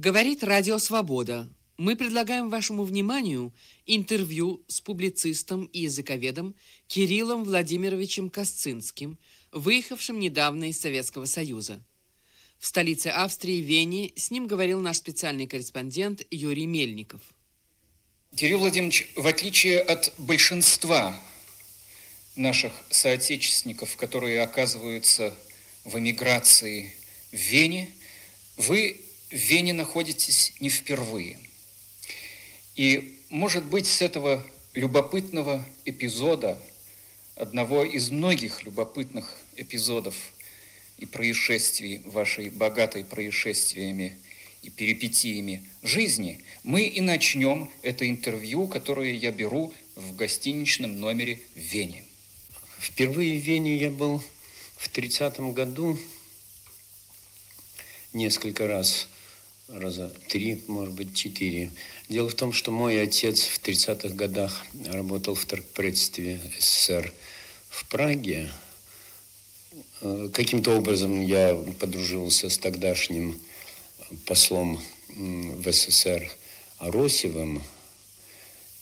Говорит Радио Свобода. Мы предлагаем вашему вниманию интервью с публицистом и языковедом Кириллом Владимировичем Косцинским, выехавшим недавно из Советского Союза. В столице Австрии, Вене, с ним говорил наш специальный корреспондент Юрий Мельников. Кирилл Владимирович, в отличие от большинства наших соотечественников, которые оказываются в эмиграции в Вене, вы в Вене находитесь не впервые. И, может быть, с этого любопытного эпизода, одного из многих любопытных эпизодов и происшествий вашей богатой происшествиями и перипетиями жизни, мы и начнем это интервью, которое я беру в гостиничном номере в Вене. Впервые в Вене я был в 30-м году несколько раз, раза три, может быть, четыре. Дело в том, что мой отец в 30-х годах работал в торгпредстве СССР в Праге. Э, каким-то образом я подружился с тогдашним послом в СССР Аросевым,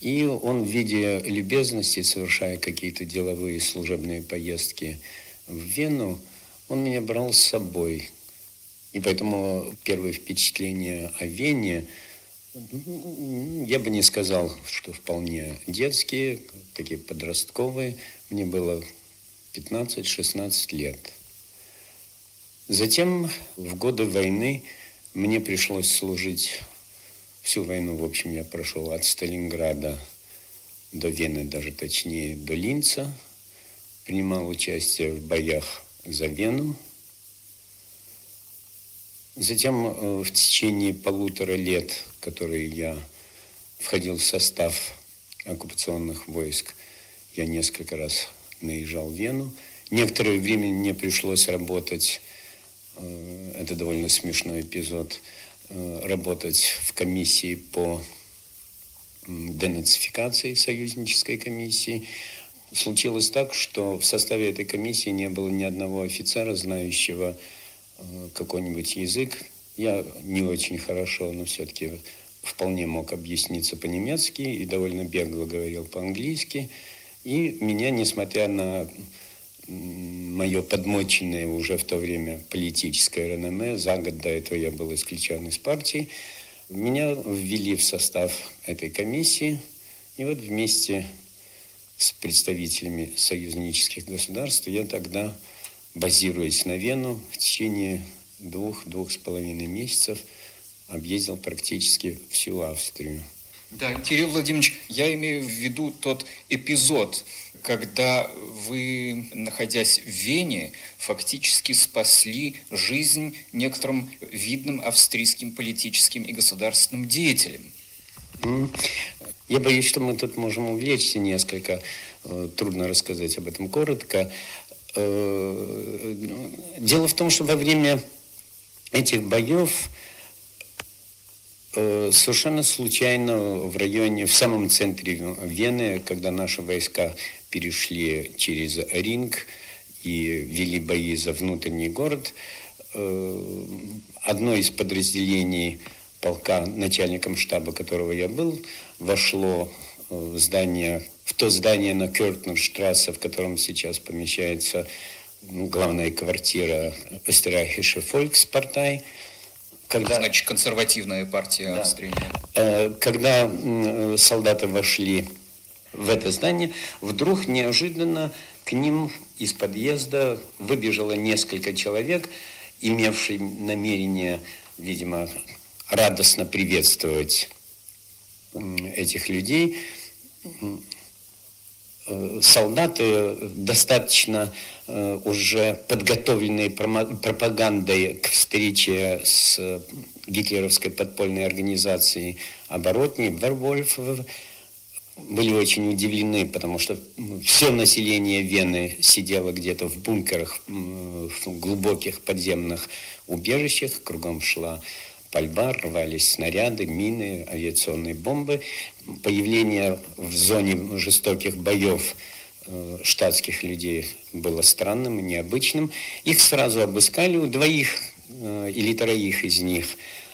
и он в виде любезности, совершая какие-то деловые служебные поездки в Вену, он меня брал с собой и поэтому первое впечатление о Вене, я бы не сказал, что вполне детские, такие подростковые. Мне было 15-16 лет. Затем, в годы войны, мне пришлось служить всю войну, в общем, я прошел от Сталинграда до Вены, даже точнее, до Линца. Принимал участие в боях за Вену – Затем э, в течение полутора лет, которые я входил в состав оккупационных войск, я несколько раз наезжал в Вену. Некоторое время мне пришлось работать, э, это довольно смешной эпизод, э, работать в комиссии по денацификации, союзнической комиссии. Случилось так, что в составе этой комиссии не было ни одного офицера, знающего какой-нибудь язык. Я не очень хорошо, но все-таки вполне мог объясниться по-немецки и довольно бегло говорил по-английски. И меня, несмотря на мое подмоченное уже в то время политическое реноме, за год до этого я был исключен из партии, меня ввели в состав этой комиссии. И вот вместе с представителями союзнических государств я тогда базируясь на Вену, в течение двух-двух с половиной месяцев объездил практически всю Австрию. Да, Кирилл Владимирович, я имею в виду тот эпизод, когда вы, находясь в Вене, фактически спасли жизнь некоторым видным австрийским политическим и государственным деятелям. Я боюсь, что мы тут можем увлечься несколько. Э, трудно рассказать об этом коротко. Э, дело в том, что во время этих боев э, совершенно случайно в районе, в самом центре Вены, когда наши войска перешли через Ринг и вели бои за внутренний город, э, одно из подразделений полка, начальником штаба которого я был, вошло в здание в то здание на Кёртнерштрассе, в котором сейчас помещается ну, главная квартира Österreichische Volkspartei. Когда, Значит, консервативная партия да. Австрии. Э, когда солдаты вошли в это здание, вдруг неожиданно к ним из подъезда выбежало несколько человек, имевшие намерение, видимо, радостно приветствовать этих людей. Э, солдаты достаточно э, уже подготовленные пропагандой к встрече с гитлеровской подпольной организацией оборотней Вервольф были очень удивлены, потому что все население Вены сидело где-то в бункерах, в глубоких подземных убежищах, кругом шла пальба, рвались снаряды, мины, авиационные бомбы. Появление в зоне жестоких боев э, штатских людей было странным и необычным. Их сразу обыскали, у двоих э, или троих из них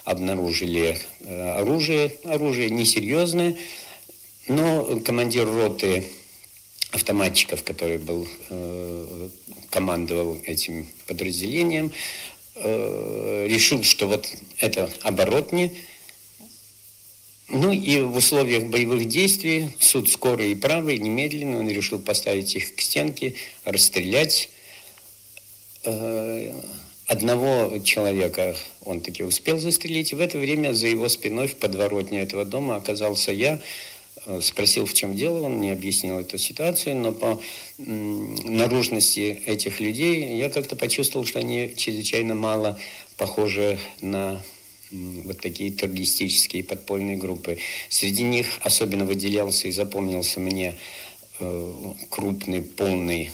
обнаружили оружие. Оружие несерьезное, но командир роты автоматчиков, который был, командовал этим подразделением, решил, что вот это оборотни, ну и в условиях боевых действий суд скорый и правый, немедленно он решил поставить их к стенке, расстрелять. Э, одного человека он таки успел застрелить. В это время за его спиной в подворотне этого дома оказался я. Э, спросил, в чем дело, он мне объяснил эту ситуацию, но по наружности этих людей я как-то почувствовал, что они чрезвычайно мало похожи на вот такие террористические подпольные группы. Среди них особенно выделялся и запомнился мне э, крупный, полный,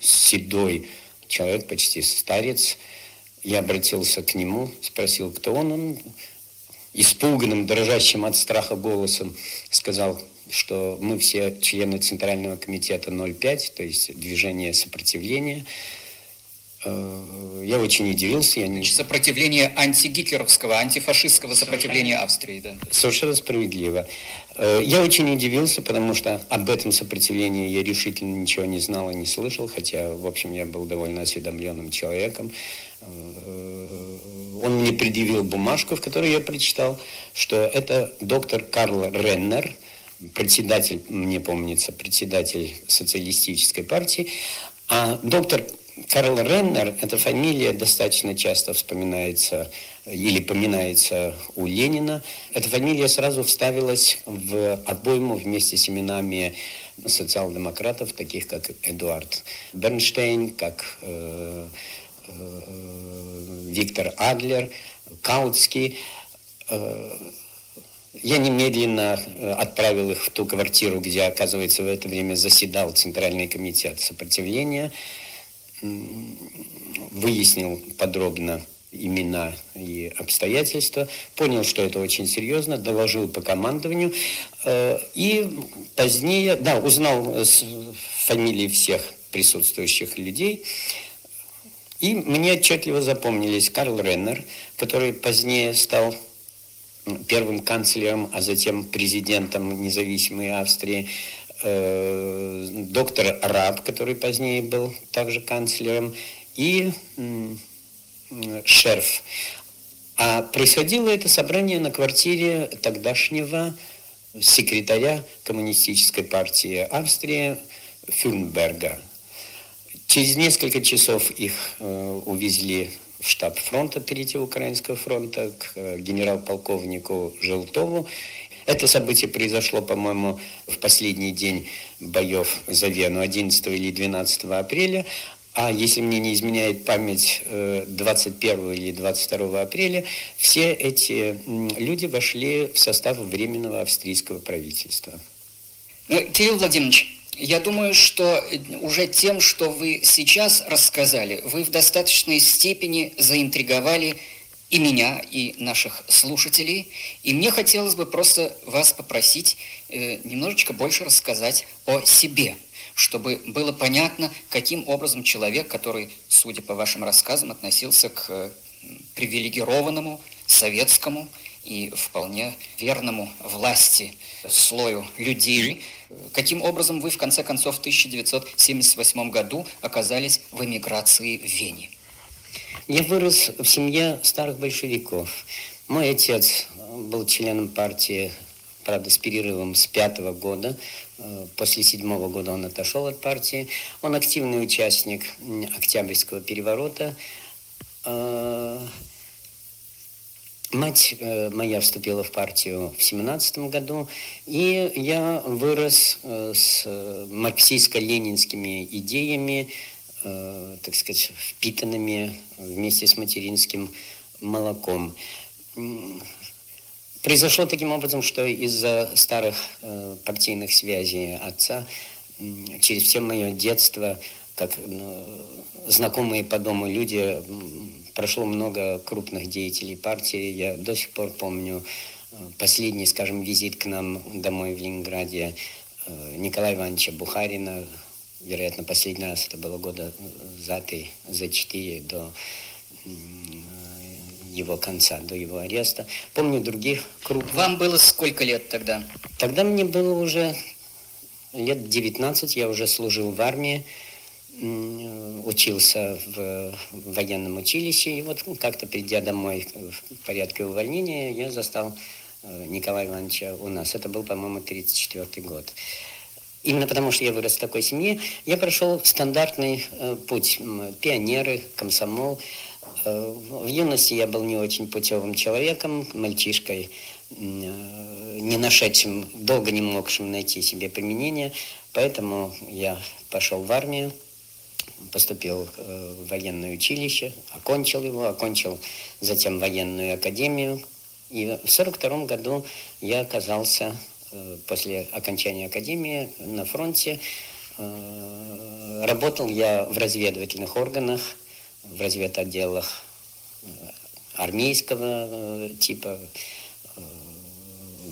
седой человек, почти старец. Я обратился к нему, спросил, кто он. Он испуганным, дрожащим от страха голосом сказал, что мы все члены Центрального комитета 05, то есть движение сопротивления. Э, я очень удивился. Я не... Сопротивление антигитлеровского, антифашистского сопротивления Австрии. Да. Совершенно справедливо. Э, я очень удивился, потому что об этом сопротивлении я решительно ничего не знал и не слышал, хотя, в общем, я был довольно осведомленным человеком. Он мне предъявил бумажку, в которой я прочитал, что это доктор Карл Реннер, председатель, мне помнится, председатель социалистической партии, а доктор Карл Реннер, эта фамилия достаточно часто вспоминается или поминается у Ленина. Эта фамилия сразу вставилась в обойму вместе с именами социал-демократов, таких как Эдуард Бернштейн, как э, Виктор Адлер, Каутский. Э, я немедленно э, отправил их в ту квартиру, где, оказывается, в это время заседал Центральный комитет сопротивления – выяснил подробно имена и обстоятельства, понял, что это очень серьезно, доложил по командованию. Э, и позднее, да, узнал фамилии всех присутствующих людей. И мне отчетливо запомнились Карл Реннер, который позднее стал первым канцлером, а затем президентом независимой Австрии, э, доктор Раб, который позднее был также канцлером, и Шерф. А происходило это собрание на квартире тогдашнего секретаря Коммунистической партии Австрии Фюрнберга. Через несколько часов их э, увезли в штаб фронта Третьего Украинского фронта к э, генерал-полковнику Желтову. Это событие произошло, по-моему, в последний день боев за Вену, 11 или 12 апреля. А если мне не изменяет память, 21 э, или 22 апреля все эти люди вошли в состав Временного австрийского правительства. Кирилл Владимирович, я думаю, что уже тем, что вы сейчас рассказали, вы в достаточной степени заинтриговали и меня, и наших слушателей. И мне хотелось бы просто вас попросить э, немножечко больше рассказать о себе, чтобы было понятно, каким образом человек, который, судя по вашим рассказам, относился к э, привилегированному советскому и вполне верному власти слою людей, каким образом вы в конце концов в 1978 году оказались в эмиграции в Вене. Я вырос в семье старых большевиков. Мой отец был членом партии, правда, с перерывом с пятого года. Э, после седьмого года он отошел от партии. Он активный участник Октябрьского переворота. Э, мать э, моя вступила в партию в семнадцатом году, и я вырос с марксистско-ленинскими идеями, э, так сказать, впитанными вместе с материнским молоком. Произошло таким образом, что из-за старых э, партийных связей отца через все мое детство, как э, знакомые по дому люди, прошло много крупных деятелей партии. Я до сих пор помню э, последний, скажем, визит к нам домой в Ленинграде э, Николая Ивановича Бухарина, вероятно, последний раз это было года за три, за четыре до его конца, до его ареста. Помню других крупных. Вам было сколько лет тогда? Тогда мне было уже лет 19, я уже служил в армии, учился в военном училище, и вот как-то придя домой в порядке увольнения, я застал э, Николая Ивановича у нас. Это был, по-моему, 34 год. Именно потому, что я вырос в такой семье, я прошел стандартный э, путь. Пионеры, комсомол. Э, в юности я был не очень путевым человеком, мальчишкой, не нашедшим, долго не могшим найти себе применение. Поэтому я пошел в армию, поступил э, в военное училище, окончил его, окончил затем военную академию. И в 1942 году я оказался э, после окончания академии на фронте. Э, работал я в разведывательных органах, в разведотделах армейского типа,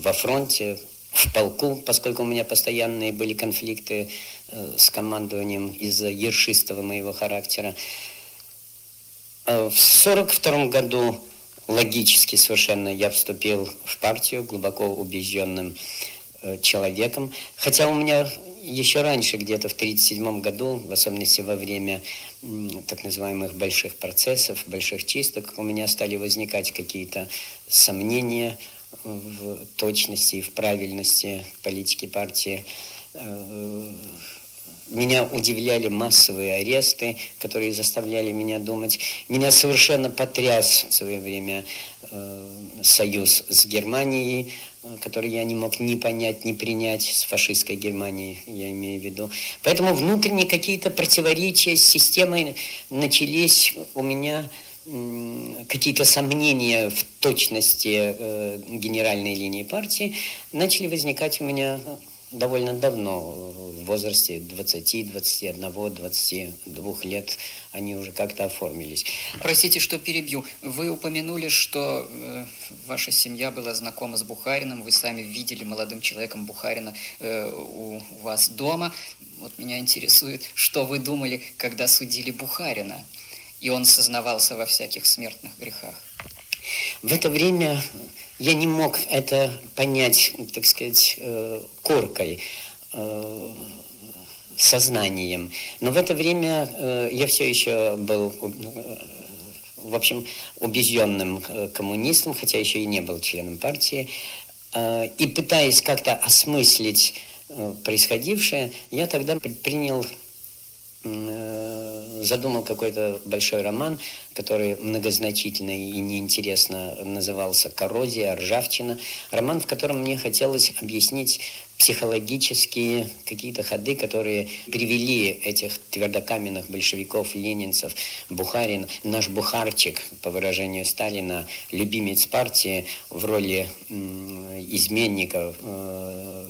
во фронте, в полку, поскольку у меня постоянные были конфликты с командованием из-за ершистого моего характера. Э, в сорок втором году логически совершенно я вступил в партию глубоко убежденным э, человеком. Хотя у меня еще раньше, где-то в 1937 году, в особенности во время так называемых больших процессов, больших чисток, у меня стали возникать какие-то сомнения – в точности и в правильности политики партии. Э, меня удивляли массовые аресты, которые заставляли меня думать. Меня совершенно потряс в свое время э, союз с Германией, который я не мог ни понять, ни принять с фашистской Германией, я имею в виду. Поэтому внутренние какие-то противоречия с системой начались у меня какие-то сомнения в точности э, генеральной линии партии начали возникать у меня довольно давно, в возрасте 20, 21, 22 лет они уже как-то оформились. Простите, что перебью. Вы упомянули, что э, ваша семья была знакома с Бухарином, вы сами видели молодым человеком Бухарина э, у вас дома. Вот меня интересует, что вы думали, когда судили Бухарина? и он сознавался во всяких смертных грехах. В это время я не мог это понять, так сказать, э, коркой, э, сознанием. Но в это время э, я все еще был, в общем, убежденным коммунистом, хотя еще и не был членом партии. И пытаясь как-то осмыслить происходившее, я тогда предпринял задумал какой-то большой роман, который многозначительно и неинтересно назывался «Коррозия», «Ржавчина». Роман, в котором мне хотелось объяснить психологические какие-то ходы, которые привели этих твердокаменных большевиков, ленинцев, Бухарин, наш Бухарчик, по выражению Сталина, любимец партии в роли изменников, э,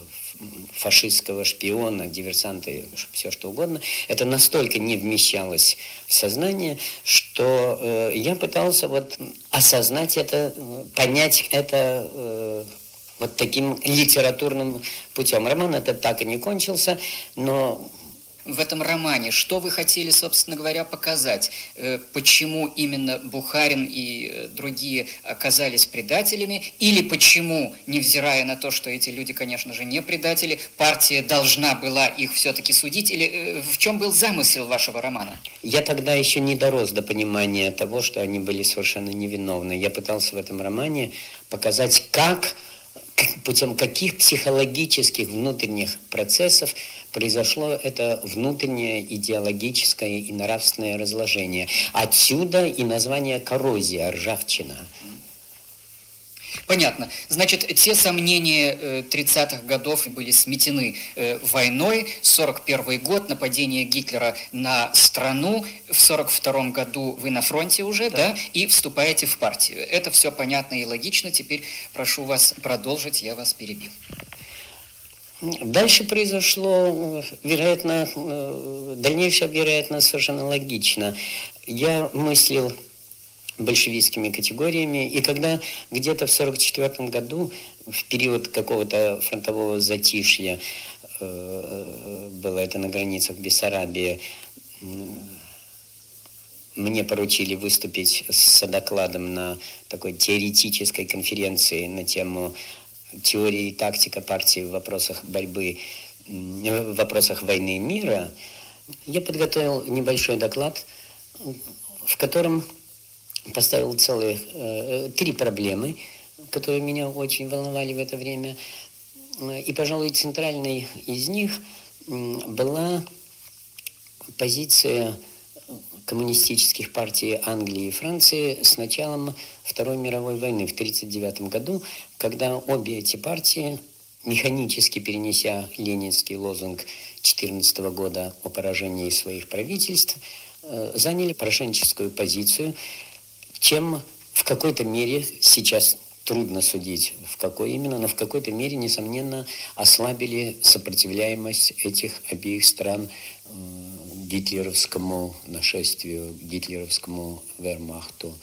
фашистского шпиона, диверсанта, все что угодно, это настолько не вмещалось в сознание, что э, я пытался вот осознать это, понять это э, вот таким литературным путем. Роман этот так и не кончился, но в этом романе? Что вы хотели, собственно говоря, показать? Э, почему именно Бухарин и э, другие оказались предателями? Или почему, невзирая на то, что эти люди, конечно же, не предатели, партия должна была их все-таки судить? Или э, в чем был замысел вашего романа? Я тогда еще не дорос до понимания того, что они были совершенно невиновны. Я пытался в этом романе показать, как путем каких психологических внутренних процессов произошло это внутреннее идеологическое и нравственное разложение. Отсюда и название коррозия, ржавчина. Понятно. Значит, те сомнения 30-х э, годов были сметены э, войной. 41 год, нападение Гитлера на страну. В 42 году вы на фронте уже, да. да, и вступаете в партию. Это все понятно и логично. Теперь прошу вас продолжить, я вас перебил. Дальше произошло, вероятно, э, дальнейшее, вероятно, совершенно логично. Я мыслил большевистскими категориями. И когда где-то в 1944 году, в период какого-то фронтового затишья, э, было это на границах Бессарабии, мне поручили выступить с докладом на такой теоретической конференции на тему теории и тактика партии в вопросах борьбы, в вопросах войны и мира, я подготовил небольшой доклад, в котором поставил целые э, три проблемы, которые меня очень волновали в это время. И, пожалуй, центральной из них была позиция коммунистических партий Англии и Франции с началом Второй мировой войны в 1939 году, когда обе эти партии, механически перенеся ленинский лозунг 14 года о поражении своих правительств, э, заняли пораженческую позицию, чем в какой-то мере сейчас трудно судить, в какой именно, но в какой-то мере, несомненно, ослабили сопротивляемость этих обеих стран гитлеровскому нашествию, гитлеровскому вермахту.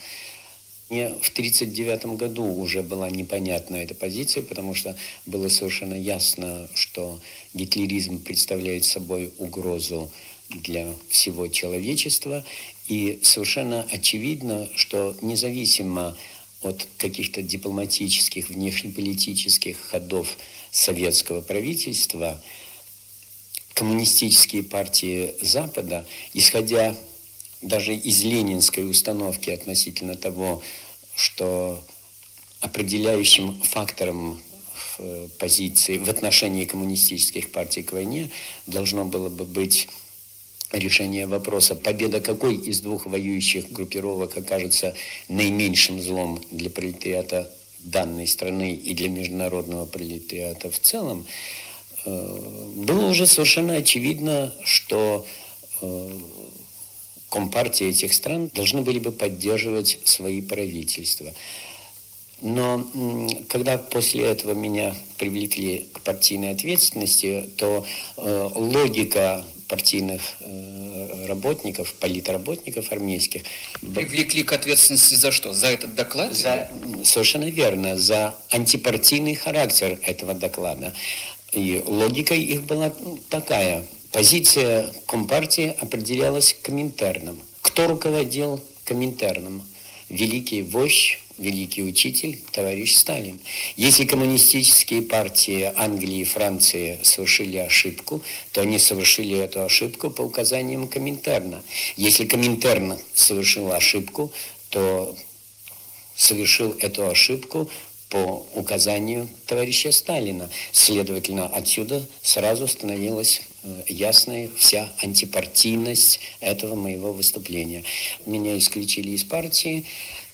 Мне в 1939 году уже была непонятна эта позиция, потому что было совершенно ясно, что гитлеризм представляет собой угрозу для всего человечества, и совершенно очевидно, что независимо от каких-то дипломатических, внешнеполитических ходов советского правительства, коммунистические партии Запада, исходя даже из ленинской установки относительно того, что определяющим фактором в позиции в отношении коммунистических партий к войне должно было бы быть решение вопроса, победа какой из двух воюющих группировок окажется наименьшим злом для пролетариата данной страны и для международного пролетариата в целом, Э, было уже совершенно очевидно, что э, компартии этих стран должны были бы поддерживать свои правительства. Но когда после этого меня привлекли к партийной ответственности, то э, логика партийных э, работников, политработников армейских... Привлекли к ответственности за что? За этот доклад? За, совершенно верно, за антипартийный характер этого доклада. И логика их была такая. Позиция Компартии определялась Коминтерном. Кто руководил Коминтерном? Великий вождь, великий учитель, товарищ Сталин. Если коммунистические партии Англии и Франции совершили ошибку, то они совершили эту ошибку по указаниям Коминтерна. Если Коминтерн совершил ошибку, то совершил эту ошибку по указанию товарища Сталина. Следовательно, отсюда сразу становилась э, ясная вся антипартийность этого моего выступления. Меня исключили из партии,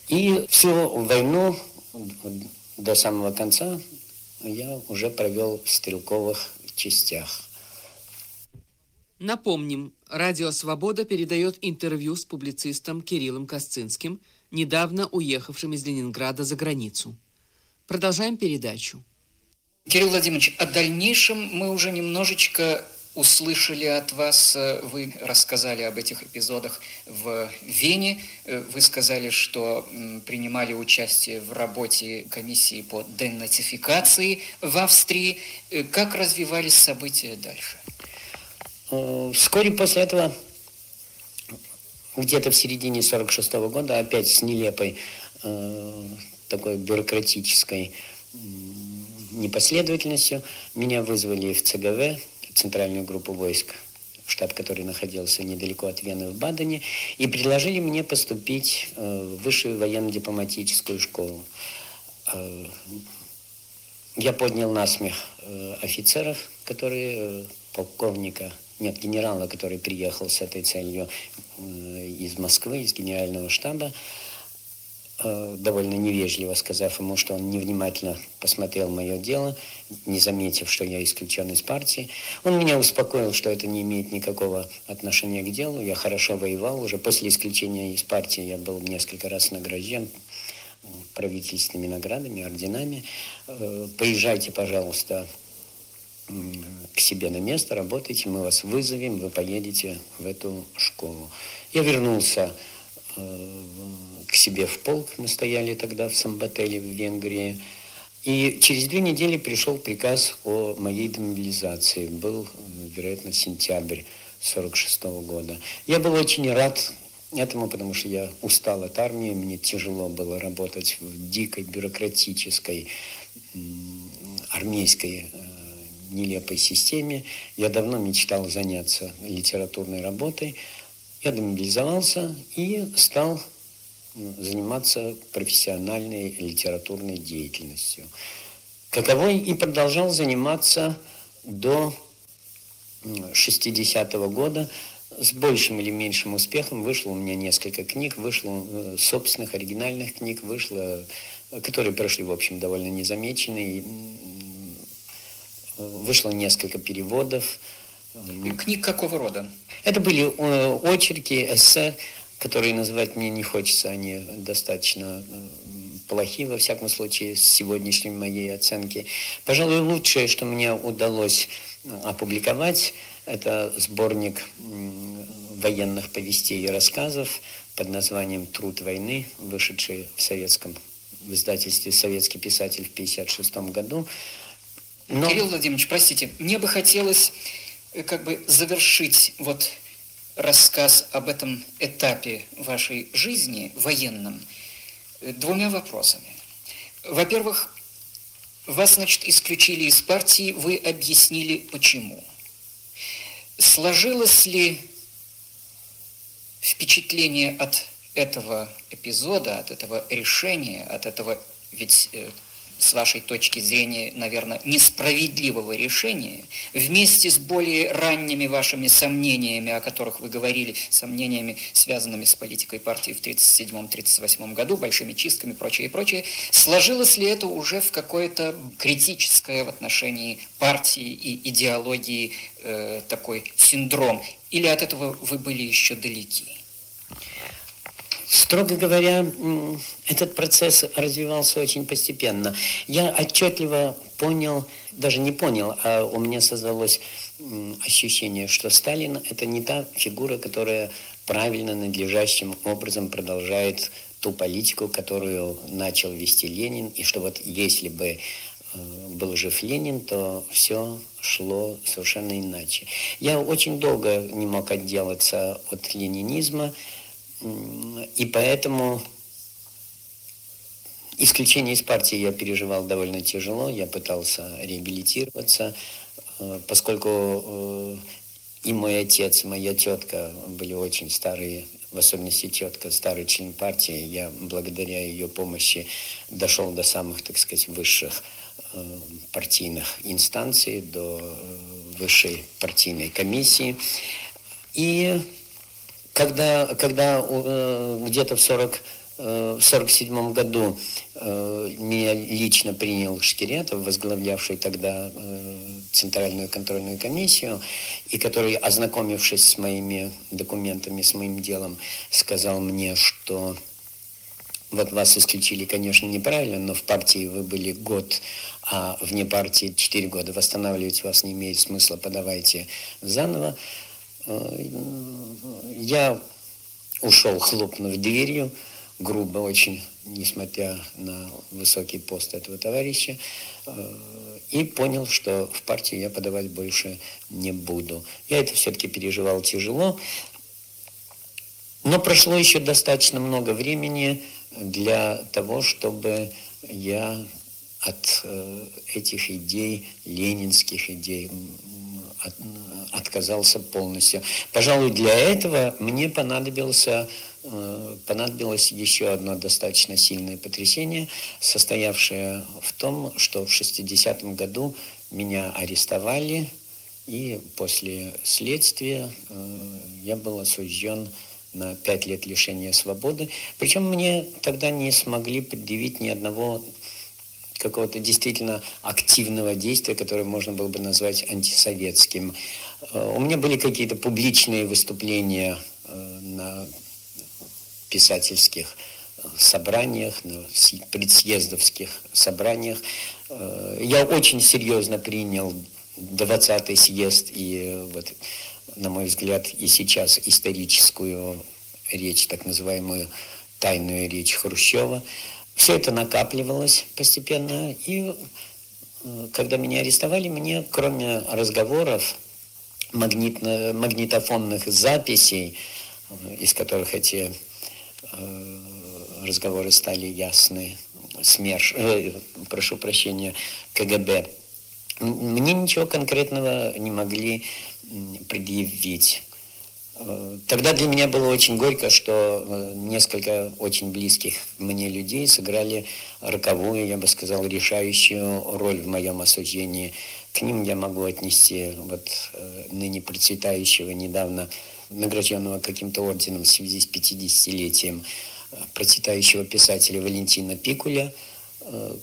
и всю войну до самого конца я уже провел в стрелковых частях. Напомним, Радио «Свобода» передает интервью с публицистом Кириллом Косцинским, недавно уехавшим из Ленинграда за границу. Продолжаем передачу. Кирилл Владимирович, о дальнейшем мы уже немножечко услышали от вас, э, вы рассказали об этих эпизодах в Вене, э, вы сказали, что принимали участие в работе комиссии по денацификации в Австрии. Э, как развивались события дальше? Вскоре после этого, где-то в середине 46 -го года, опять с нелепой такой бюрократической непоследовательностью. Меня вызвали в ЦГВ, Центральную группу войск, штаб, который находился недалеко от Вены в Бадене, и предложили мне поступить э, в высшую военно-дипломатическую школу. Э, я поднял насмех э, офицеров, которые полковника, нет, генерала, который приехал с этой целью из Москвы, из генерального штаба, довольно невежливо сказав ему, что он невнимательно посмотрел мое дело, не заметив, что я исключен из партии. Он меня успокоил, что это не имеет никакого отношения к делу. Я хорошо воевал. Уже после исключения из партии я был несколько раз награжден правительственными наградами, орденами. Э, поезжайте, пожалуйста, к себе на место, работайте, мы вас вызовем, вы поедете в эту школу. Я вернулся э, к себе в полк. Мы стояли тогда в Самбателе в Венгрии. И через две недели пришел приказ о моей демобилизации. Был, вероятно, сентябрь 46 -го года. Я был очень рад этому, потому что я устал от армии, мне тяжело было работать в дикой бюрократической армейской э, нелепой системе. Я давно мечтал заняться литературной работой. Я демобилизовался и стал заниматься профессиональной литературной деятельностью. Каковой и продолжал заниматься до 60-го года с большим или меньшим успехом. Вышло у меня несколько книг, вышло э, собственных оригинальных книг, вышло, которые прошли, в общем, довольно незамеченные. Вышло несколько переводов. Книг какого рода? Это были э, очерки, эссе, которые называть мне не хочется, они достаточно плохи, во всяком случае, с сегодняшней моей оценки. Пожалуй, лучшее, что мне удалось опубликовать, это сборник военных повестей и рассказов под названием «Труд войны», вышедший в советском в издательстве «Советский писатель» в 1956 году. Но... Кирилл Владимирович, простите, мне бы хотелось э, как бы завершить вот рассказ об этом этапе вашей жизни военном э, двумя вопросами. Во-первых, вас, значит, исключили из партии, вы объяснили, почему. Сложилось ли впечатление от этого эпизода, от этого решения, от этого, ведь э, с вашей точки зрения, наверное, несправедливого решения, вместе с более ранними вашими сомнениями, о которых вы говорили, сомнениями, связанными с политикой партии в 1937-1938 году, большими чистками прочее, и прочее, сложилось ли это уже в какое-то критическое в отношении партии и идеологии э, такой синдром? Или от этого вы были еще далеки? Строго говоря, этот процесс развивался очень постепенно. Я отчетливо понял, даже не понял, а у меня создалось ощущение, что Сталин – это не та фигура, которая правильно, надлежащим образом продолжает ту политику, которую начал вести Ленин, и что вот если бы э, был жив Ленин, то все шло совершенно иначе. Я очень долго не мог отделаться от ленинизма, и поэтому исключение из партии я переживал довольно тяжело. Я пытался реабилитироваться, э, поскольку э, и мой отец, и моя тетка были очень старые, в особенности тетка, старый член партии. Я благодаря ее помощи дошел до самых, так сказать, высших э, партийных инстанций, до высшей партийной комиссии. И когда, когда э, где-то в 40 э, в 47 году э, меня лично принял Шкиретов, возглавлявший тогда Центральную контрольную комиссию, и который, ознакомившись с моими документами, с моим делом, сказал мне, что вот вас исключили, конечно, неправильно, но в партии вы были год, а вне партии 4 года. Восстанавливать вас не имеет смысла, подавайте заново. Э, я ушел, хлопнув дверью, грубо очень, несмотря на высокий пост этого товарища, э, и понял, что в партию я подавать больше не буду. Я это все-таки переживал тяжело, но прошло еще достаточно много времени для того, чтобы я от э, этих идей, ленинских идей, от, отказался полностью. Пожалуй, для этого мне понадобился, э, понадобилось еще одно достаточно сильное потрясение, состоявшее в том, что в 60-м году меня арестовали, и после следствия э, я был осужден на пять лет лишения свободы. Причем мне тогда не смогли предъявить ни одного какого-то действительно активного действия, которое можно было бы назвать антисоветским. Э, у меня были какие-то публичные выступления э, на писательских э, собраниях, на предсъездовских собраниях. Я очень серьезно принял 20-й съезд и, вот, на мой взгляд, и сейчас историческую речь, так называемую тайную речь Хрущева. Все это накапливалось постепенно, и когда меня арестовали, мне, кроме разговоров, магнитно, магнитофонных записей из которых эти э, разговоры стали ясны. СМЕРШ, э, прошу прощения, КГБ. Мне ничего конкретного не могли предъявить. Э, тогда для меня было очень горько, что э, несколько очень близких мне людей сыграли роковую, я бы сказал, решающую роль в моем осуждении. К ним я могу отнести вот э, ныне процветающего, недавно награжденного каким-то орденом в связи с 50-летием процветающего писателя Валентина Пикуля,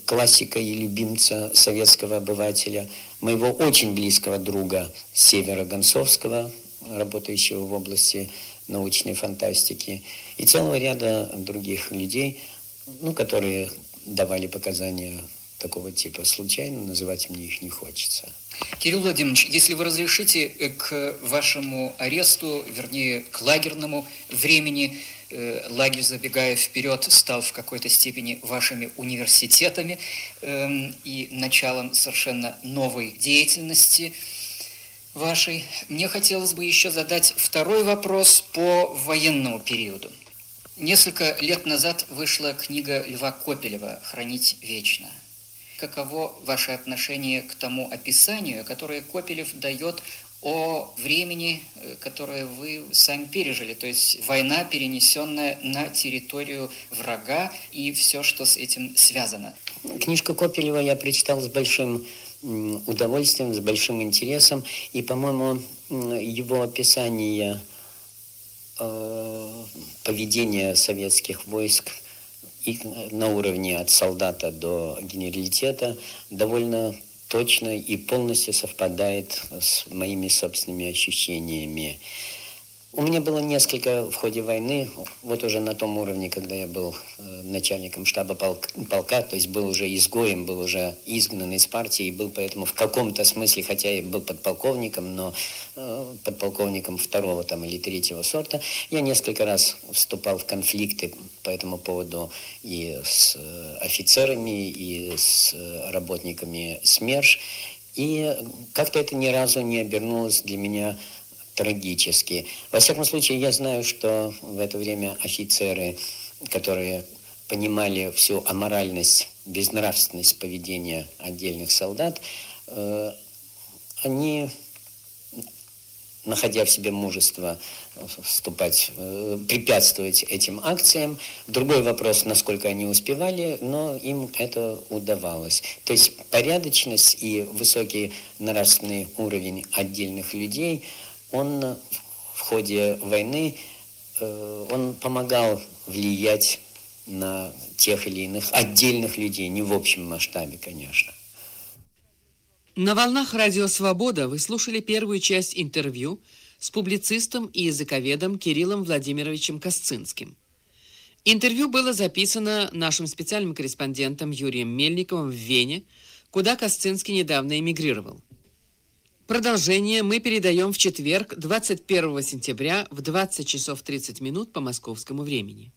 классика и любимца советского обывателя, моего очень близкого друга Севера Гонцовского, работающего в области научной фантастики, и целого ряда других людей, ну, которые давали показания такого типа. Случайно называть мне их не хочется. Кирилл Владимирович, если вы разрешите э, к вашему аресту, вернее, к лагерному времени, э, лагерь, забегая вперед, стал в какой-то степени вашими университетами э, и началом совершенно новой деятельности – вашей, мне хотелось бы еще задать второй вопрос по военному периоду. Несколько лет назад вышла книга Льва Копелева «Хранить вечно». Каково ваше отношение к тому описанию, которое Копелев дает о времени, э, которое вы сами пережили, то есть война, перенесенная на территорию врага и все, что с этим связано. Книжку Копелева я прочитал с большим удовольствием, с большим интересом. И, по-моему, его описание э, поведения советских войск и на уровне от солдата до генералитета довольно точно и полностью совпадает с моими собственными ощущениями. У меня было несколько в ходе войны, вот уже на том уровне, когда я был э, начальником штаба полк, полка, то есть был уже изгоем, был уже изгнан из партии, и был поэтому в каком-то смысле, хотя я был подполковником, но э, подполковником второго там или третьего сорта, я несколько раз вступал в конфликты по этому поводу и с э, офицерами, и с работниками СМЕРШ, и как-то это ни разу не обернулось для меня трагически. Во всяком случае, я знаю, что в это время офицеры, которые понимали всю аморальность, безнравственность поведения отдельных солдат, э, они, находя в себе мужество вступать, э, препятствовать этим акциям. Другой вопрос, насколько они успевали, но им это удавалось. То есть порядочность и высокий нравственный уровень отдельных людей – он в ходе войны, э, он помогал влиять на тех или иных отдельных людей, не в общем масштабе, конечно. На волнах Радио Свобода вы слушали первую часть интервью с публицистом и языковедом Кириллом Владимировичем Косцинским. Интервью было записано нашим специальным корреспондентом Юрием Мельниковым в Вене, куда Косцинский недавно эмигрировал. Продолжение мы передаем в четверг, 21 сентября в 20 часов 30 минут по московскому времени.